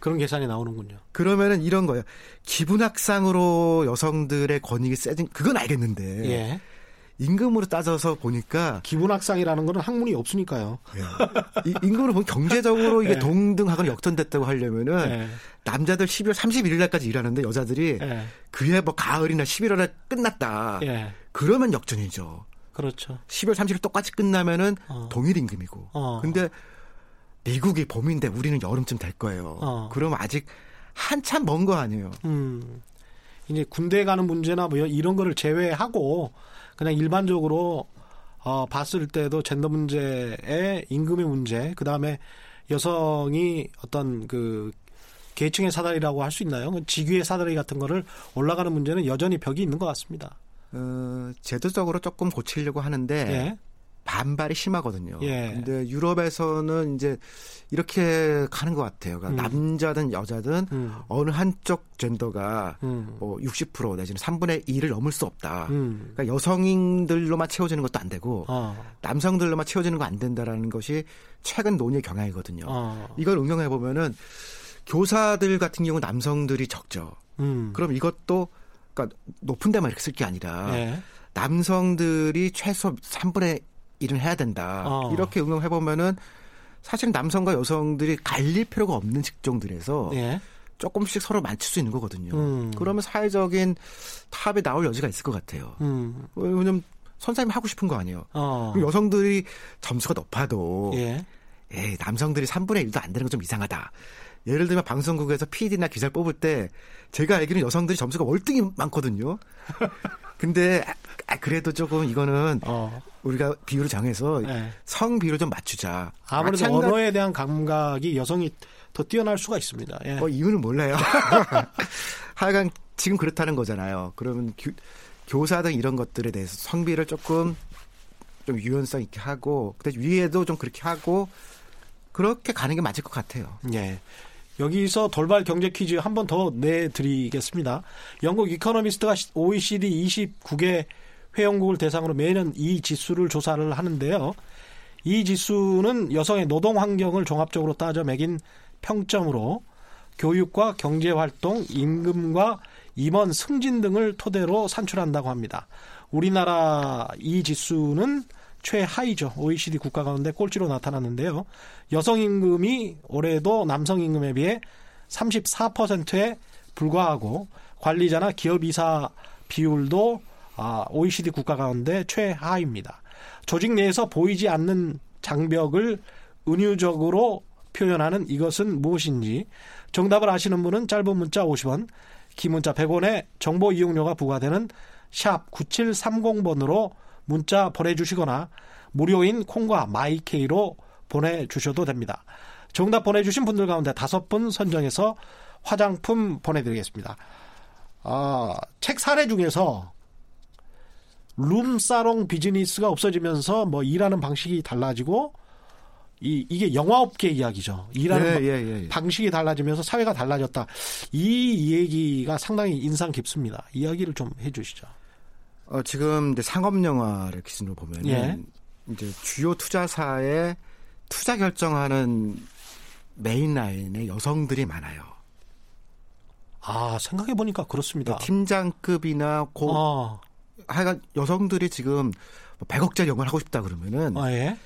그런 계산이 나오는군요. 그러면은 이런 거예요. 기분학상으로 여성들의 권익이 세진 그건 알겠는데 예. 임금으로 따져서 보니까 기분학상이라는 거는 학문이 없으니까요. 예. 임금으로 보면 경제적으로 이게 예. 동등하거나 역전됐다고 하려면은 예. 남자들 12월 31일 날까지 일하는데 여자들이 예. 그해 뭐 가을이나 11월에 끝났다. 예. 그러면 역전이죠. 그렇죠. 12월 30일 똑같이 끝나면은 어. 동일 임금이고. 어. 근데 미국이 봄인데 우리는 여름쯤 될 거예요. 어. 그럼 아직 한참 먼 거 아니에요. 음. 이제 군대 가는 문제나 뭐 이런 거를 제외하고 그냥 일반적으로 어, 봤을 때도 젠더 문제의 임금의 문제, 그 다음에 여성이 어떤 그 계층의 사다리라고 할 수 있나요? 그 직위의 사다리 같은 거를 올라가는 문제는 여전히 벽이 있는 것 같습니다. 어, 제도적으로 조금 고치려고 하는데 예. 반발이 심하거든요. 예. 근데 유럽에서는 이제 이렇게 가는 것 같아요. 그러니까 음. 남자든 여자든 음. 어느 한쪽 젠더가 음. 뭐60% 내지는 3분의 1을 넘을 수 없다. 음. 그러니까 여성인들로만 채워지는 것도 안 되고 어. 남성들로만 채워지는 거 안 된다라는 것이 최근 논의의 경향이거든요. 어. 이걸 응용해 보면은 교사들 같은 경우 남성들이 적죠. 음. 그럼 이것도 그러니까 높은 데만 이렇게 쓸 게 아니라 예. 남성들이 최소 3분의 일은 해야 된다. 어. 이렇게 응용해 보면은 사실 남성과 여성들이 갈릴 필요가 없는 직종들에서 예. 조금씩 서로 맞출 수 있는 거거든요. 음. 그러면 사회적인 타협에 나올 여지가 있을 것 같아요. 음. 왜냐면 선생님 하고 싶은 거 아니에요. 어. 여성들이 점수가 높아도 예. 에이, 남성들이 3분의 1도 안 되는 건 좀 이상하다. 예를 들면 방송국에서 PD나 기자를 뽑을 때 제가 알기로는 여성들이 점수가 월등히 많거든요. 근데 아, 그래도 조금 이거는 어. 우리가 비율을 정해서 네. 성 비율을 좀 맞추자. 아무래도 마찬가... 언어에 대한 감각이 여성이 더 뛰어날 수가 있습니다. 예. 뭐 이유는 몰라요. 하여간 지금 그렇다는 거잖아요. 그러면 교, 교사 등 이런 것들에 대해서 성비를 조금 좀 유연성 있게 하고, 근데 위에도 좀 그렇게 하고 그렇게 가는 게 맞을 것 같아요. 예. 여기서 돌발 경제 퀴즈 한 번 더 내드리겠습니다. 영국 이코노미스트가 OECD 29개 회원국을 대상으로 매년 이 지수를 조사를 하는데요. 이 지수는 여성의 노동 환경을 종합적으로 따져 매긴 평점으로 교육과 경제 활동, 임금과 임원 승진 등을 토대로 산출한다고 합니다. 우리나라 이 지수는 최하위죠. OECD 국가 가운데 꼴찌로 나타났는데요. 여성 임금이 올해도 남성 임금에 비해 34%에 불과하고 관리자나 기업 이사 비율도 OECD 국가 가운데 최하입니다. 조직 내에서 보이지 않는 장벽을 은유적으로 표현하는 이것은 무엇인지 정답을 아시는 분은 짧은 문자 50원, 긴 문자 100원에 정보 이용료가 부과되는 샵 9730번으로 문자 보내주시거나 무료인 콩과 마이케이로 보내주셔도 됩니다. 정답 보내주신 분들 가운데 다섯 분 선정해서 화장품 보내드리겠습니다. 아, 책 사례 중에서 룸사롱 비즈니스가 없어지면서 뭐 일하는 방식이 달라지고 이 이게 영화업계 이야기죠. 일하는 예, 예, 예, 방식이 달라지면서 사회가 달라졌다. 이 얘기가 상당히 인상 깊습니다. 이야기를 좀 해주시죠. 어, 지금 이제 상업 영화를 기준으로 보면 예. 이제 주요 투자사의 투자 결정하는 메인 라인에 여성들이 많아요. 아 생각해 보니까 그렇습니다. 팀장급이나 고 아. 하여간 여성들이 지금 100억짜리 뭐 영화를 하고 싶다 그러면은 아, 예?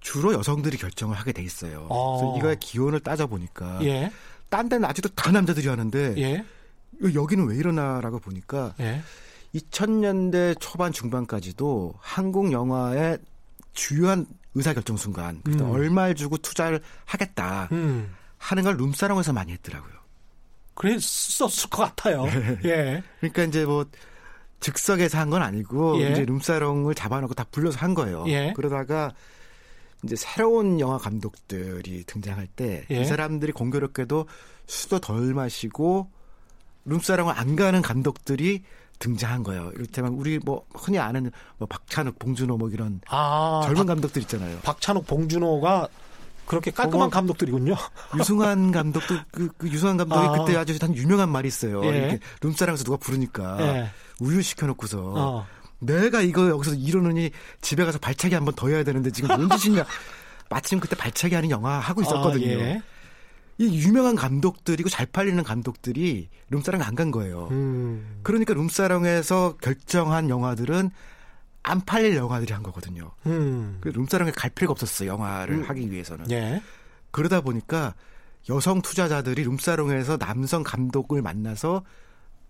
주로 여성들이 결정을 하게 돼 있어요. 아. 그래서 이거의 기원을 따져 보니까 예? 딴 데는 아직도 다 남자들이 하는데 예? 여기는 왜 이러나라고 보니까 예? 2000년대 초반 중반까지도 한국 영화의 주요한 의사결정 순간, 음. 얼마를 주고 투자를 하겠다 음. 하는 걸 룸사롱에서 많이 했더라고요. 그랬었을 것 같아요. 네. 예. 그러니까 이제 뭐 즉석에서 한 건 아니고 예. 이제 룸사롱을 잡아놓고 다 불러서 한 거예요. 예. 그러다가 이제 새로운 영화 감독들이 등장할 때이 예. 사람들이 공교롭게도 수도 덜 마시고 룸사롱을 안 가는 감독들이 등장한 거예요. 이를테면 우리 뭐 흔히 아는 뭐 박찬욱, 봉준호 뭐 이런 아, 젊은 박, 감독들 있잖아요. 박찬욱, 봉준호가 그렇게 깔끔한 어, 감독들이군요. 유승환 감독도 그, 그 유승환 감독이 아. 그때 아주 단 유명한 말이 있어요. 예. 이렇게 룸사랑에서 누가 부르니까 예. 우유 시켜놓고서 어. 내가 이거 여기서 이러느니 집에 가서 발차기 한 번 더 해야 되는데 지금 뭔 짓이냐. 마침 그때 발차기 하는 영화 하고 있었거든요. 아, 예. 이 유명한 감독들이고 잘 팔리는 감독들이 룸사롱 안간 거예요. 음. 그러니까 룸사롱에서 결정한 영화들은 안 팔릴 영화들이 한 거거든요. 음. 그 룸사롱에 갈 필요가 없었어 요 영화를 음. 하기 위해서는. 예. 그러다 보니까 여성 투자자들이 룸사롱에서 남성 감독을 만나서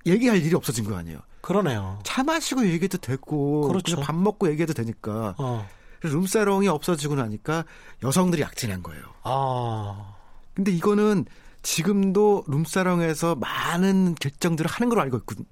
얘기할 일이 없어진 거 아니에요. 그러네요. 차 마시고 얘기해도 되고 그렇죠. 밥 먹고 얘기해도 되니까. 어. 룸사롱이 없어지고 나니까 여성들이 약진한 거예요. 아. 근데 이거는 지금도 룸사롱에서 많은 결정들을 하는 걸로 알고 있거든요.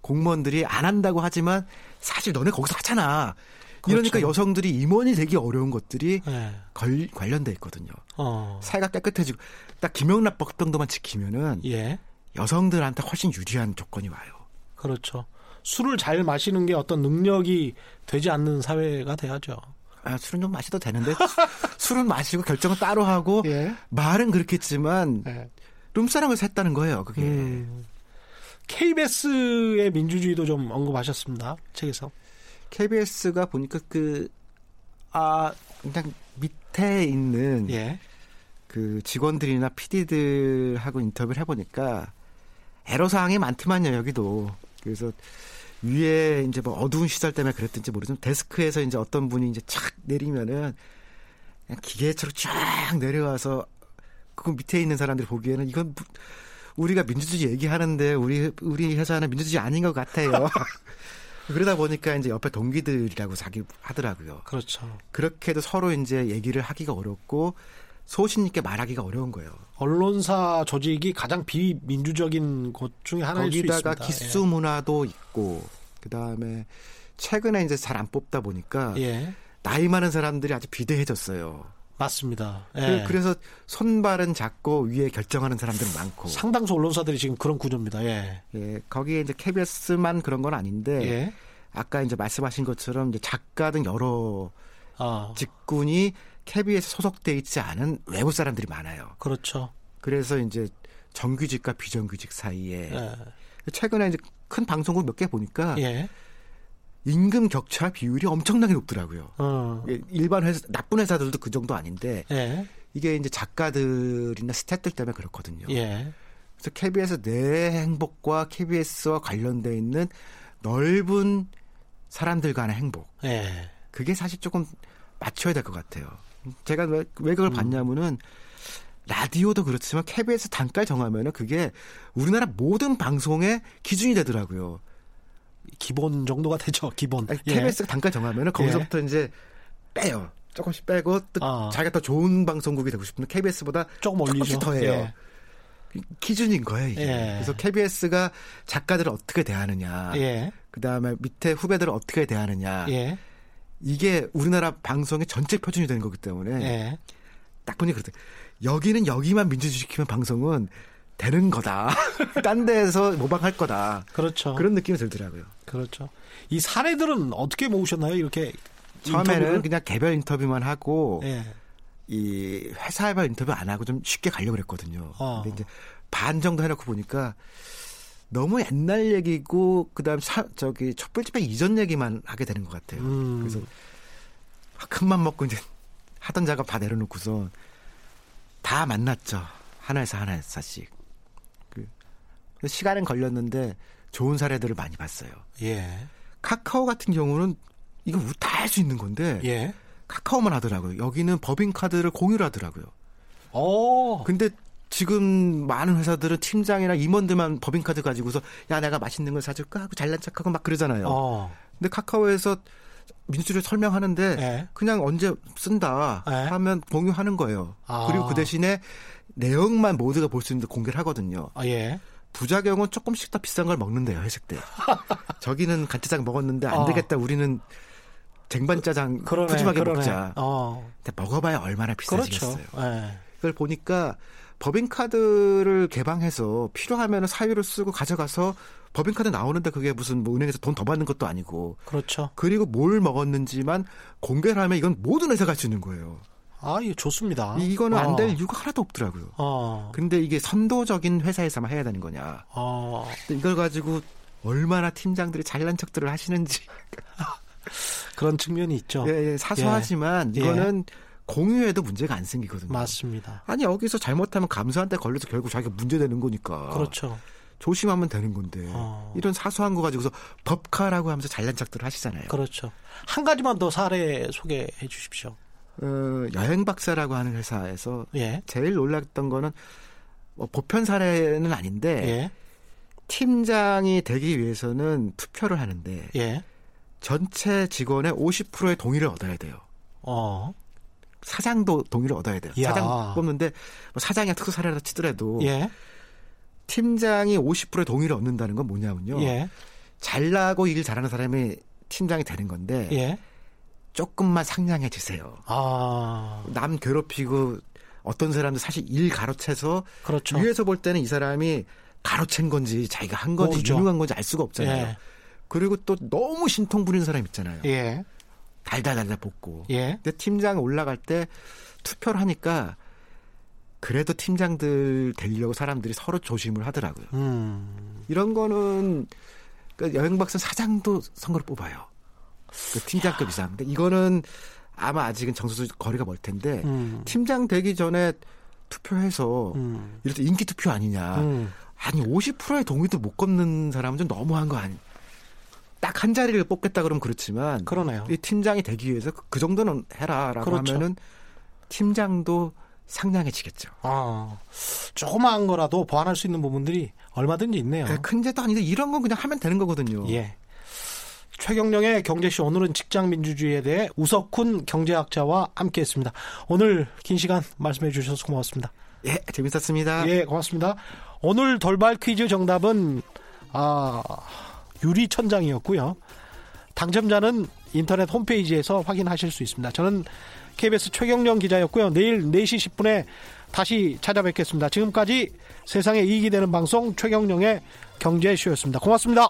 공무원들이 안 한다고 하지만 사실 너네 거기서 하잖아. 그렇죠. 이러니까 여성들이 임원이 되기 어려운 것들이 네. 걸, 관련돼 있거든요. 어. 사회가 깨끗해지고 딱 김영란법 정도만 지키면은 예. 여성들한테 훨씬 유리한 조건이 와요. 그렇죠. 술을 잘 마시는 게 어떤 능력이 되지 않는 사회가 돼야죠. 아, 술은 좀 마셔도 되는데 술은 마시고 결정은 따로 하고 예. 말은 그렇겠지만 예. 룸사랑을 샜다는 거예요. 그게. 음. KBS의 민주주의도 좀 언급하셨습니다. 책에서. KBS가 보니까 그, 아, 그냥 밑에 있는 예. 그 직원들이나 PD들하고 인터뷰를 해보니까 애로사항이 많더만요, 여기도. 그래서 위에 이제 뭐 어두운 시절 때문에 그랬든지 모르지만 데스크에서 이제 어떤 분이 이제 착 내리면은 그냥 기계처럼 쫙 내려와서 그 밑에 있는 사람들이 보기에는 이건 우리가 민주주의 얘기하는데 우리 우리 회사는 민주주의 아닌 것 같아요. 그러다 보니까 이제 옆에 동기들이라고 자기 하더라고요. 그렇죠. 그렇게도 서로 이제 얘기를 하기가 어렵고 소신 있게 말하기가 어려운 거예요. 언론사 조직이 가장 비민주적인 곳 중에 하나일 수 있습니다. 거기다가 기수 문화도 예. 있고 그다음에 최근에 이제 잘 안 뽑다 보니까 예. 나이 많은 사람들이 아주 비대해졌어요. 맞습니다. 그, 예. 그래서 손발은 작고 위에 결정하는 사람들은 많고 상당수 언론사들이 지금 그런 구조입니다. 예. 예. 거기에 이제 KBS만 그런 건 아닌데 예. 아까 이제 말씀하신 것처럼 이제 작가 등 여러 아. 직군이 KBS 소속돼 있지 않은 외부 사람들이 많아요. 그렇죠. 그래서 이제 정규직과 비정규직 사이에 예. 최근에 이제 큰 방송국 몇 개 보니까 예. 임금 격차 비율이 엄청나게 높더라고요. 어. 예, 일반 회사 나쁜 회사들도 그 정도 아닌데 예. 이게 이제 작가들이나 스태프들 때문에 그렇거든요. 예. 그래서 KBS 내 행복과 KBS와 관련돼 있는 넓은 사람들 간의 행복. 예. 그게 사실 조금 맞춰야 될 것 같아요. 제가 왜, 왜 그걸 음. 봤냐면은 라디오도 그렇지만 KBS 단가를 정하면은 그게 우리나라 모든 방송의 기준이 되더라고요. 기본 정도가 되죠. 기본. 아니, KBS가 예. 단가 정하면은 거기서부터 예. 이제 빼요. 조금씩 빼고 또 아. 자기가 더 좋은 방송국이 되고 싶으면 KBS보다 조금 조금씩 더 해요. 예. 기준인 거예요, 이게. 예. 그래서 KBS가 작가들을 어떻게 대하느냐. 예. 그 다음에 밑에 후배들을 어떻게 대하느냐. 예. 이게 우리나라 방송의 전체 표준이 되는 거기 때문에 예. 딱 보니 그렇대. 여기는 여기만 민주주의시키면 방송은 되는 거다. 딴 데에서 모방할 거다. 그렇죠. 그런 느낌이 들더라고요. 그렇죠. 이 사례들은 어떻게 모으셨나요? 이렇게 처음에는 인터뷰를? 그냥 개별 인터뷰만 하고 예. 이 회사별 인터뷰 안 하고 좀 쉽게 가려고 그랬거든요. 어. 근데 이제 반 정도 해놓고 보니까 너무 옛날 얘기고 그다음 사, 저기 촛불집회 이전 얘기만 하게 되는 것 같아요. 음. 그래서 큰맘 먹고 이제 하던 작업 다 내려놓고서 다 만났죠. 하나에서 하나에서씩. 그 시간은 걸렸는데 좋은 사례들을 많이 봤어요. 예. 카카오 같은 경우는 이거 다 할 수 있는 건데 예. 카카오만 하더라고요. 여기는 법인 카드를 공유를 하더라고요. 오. 근데 지금 많은 회사들은 팀장이나 임원들만 법인카드 가지고서 야 내가 맛있는 걸 사줄까 하고 잘난 척하고 막 그러잖아요. 어. 근데 카카오에서 민주주의를 설명하는데 네. 그냥 언제 쓴다 네. 하면 공유하는 거예요. 아. 그리고 그 대신에 내용만 모두가 볼 수 있는 데 공개를 하거든요. 아, 예. 부작용은 조금씩 더 비싼 걸 먹는데요 회식 때. 저기는 간짜장 먹었는데 안 어. 되겠다. 우리는 쟁반짜장 그러네, 푸짐하게 그러네. 먹자. 어. 근데 먹어봐야 얼마나 비싸지겠어요. 그렇죠. 네. 그걸 보니까 법인카드를 개방해서 필요하면 사유를 쓰고 가져가서 법인카드 나오는데 그게 무슨 뭐 은행에서 돈 더 받는 것도 아니고. 그렇죠. 그리고 뭘 먹었는지만 공개를 하면 이건 모든 회사가 있는 거예요. 아, 이거 좋습니다. 이거는 아. 안될 이유가 하나도 없더라고요. 아. 근데 이게 선도적인 회사에서만 해야 되는 거냐. 아. 이걸 가지고 얼마나 팀장들이 잘난 척들을 하시는지. 그런 측면이 있죠. 예, 예 사소하지만 예. 이거는 예. 공유해도 문제가 안 생기거든요. 맞습니다. 아니 여기서 잘못하면 감사한테 걸려서 결국 자기가 문제되는 거니까. 그렇죠. 조심하면 되는 건데 어. 이런 사소한 거 가지고서 법카라고 하면서 잘난 척들 하시잖아요. 그렇죠. 한 가지만 더 사례 소개해 주십시오. 어, 여행 박사라고 하는 회사에서 예. 제일 놀랐던 거는 뭐 보편 사례는 아닌데 예. 팀장이 되기 위해서는 투표를 하는데 예. 전체 직원의 50%의 동의를 얻어야 돼요. 어. 사장도 동의를 얻어야 돼요. 야. 사장 뽑는데 뭐 사장이 특수 사례라 치더라도 예. 팀장이 50%의 동의를 얻는다는 건 뭐냐면요. 예. 잘나고 일 잘하는 사람이 팀장이 되는 건데 예. 조금만 상냥해 주세요. 아. 남 괴롭히고 어떤 사람들 사실 일 가로채서 그렇죠. 위에서 볼 때는 이 사람이 가로챈 건지 자기가 한 건지 모르죠. 유능한 건지 알 수가 없잖아요. 예. 그리고 또 너무 신통 부리는 사람 있잖아요. 예. 달달달달 볶고. 예. 근데 팀장 올라갈 때 투표를 하니까 그래도 팀장들 되려고 사람들이 서로 조심을 하더라고요. 음. 이런 거는 그 여행박사 사장도 선거를 뽑아요. 그 팀장급 이상. 근데 이거는 아마 아직은 정서적 거리가 멀 텐데 음. 팀장 되기 전에 투표해서 음. 이럴 때 인기 투표 아니냐. 음. 아니 50%의 동의도 못 걷는 사람은 좀 너무한 거 아니? 딱 한 자리를 뽑겠다 그러면 그렇지만 그러네요. 이 팀장이 되기 위해서 그, 그 정도는 해라라고 그렇죠. 하면은 팀장도 상냥해지겠죠. 아, 조그마한 거라도 보완할 수 있는 부분들이 얼마든지 있네요. 네, 큰 죄도 아닌데 이런 건 그냥 하면 되는 거거든요. 예. 최경령의 경제쇼 오늘은 직장 민주주의에 대해 우석훈 경제학자와 함께했습니다. 오늘 긴 시간 말씀해 주셔서 고맙습니다. 예, 재밌었습니다. 예, 고맙습니다. 오늘 돌발 퀴즈 정답은 아, 유리 천장이었고요. 당첨자는 인터넷 홈페이지에서 확인하실 수 있습니다. 저는 KBS 최경령 기자였고요. 내일 4시 10분에 다시 찾아뵙겠습니다. 지금까지 세상에 이익이 되는 방송 최경령의 경제쇼였습니다. 고맙습니다.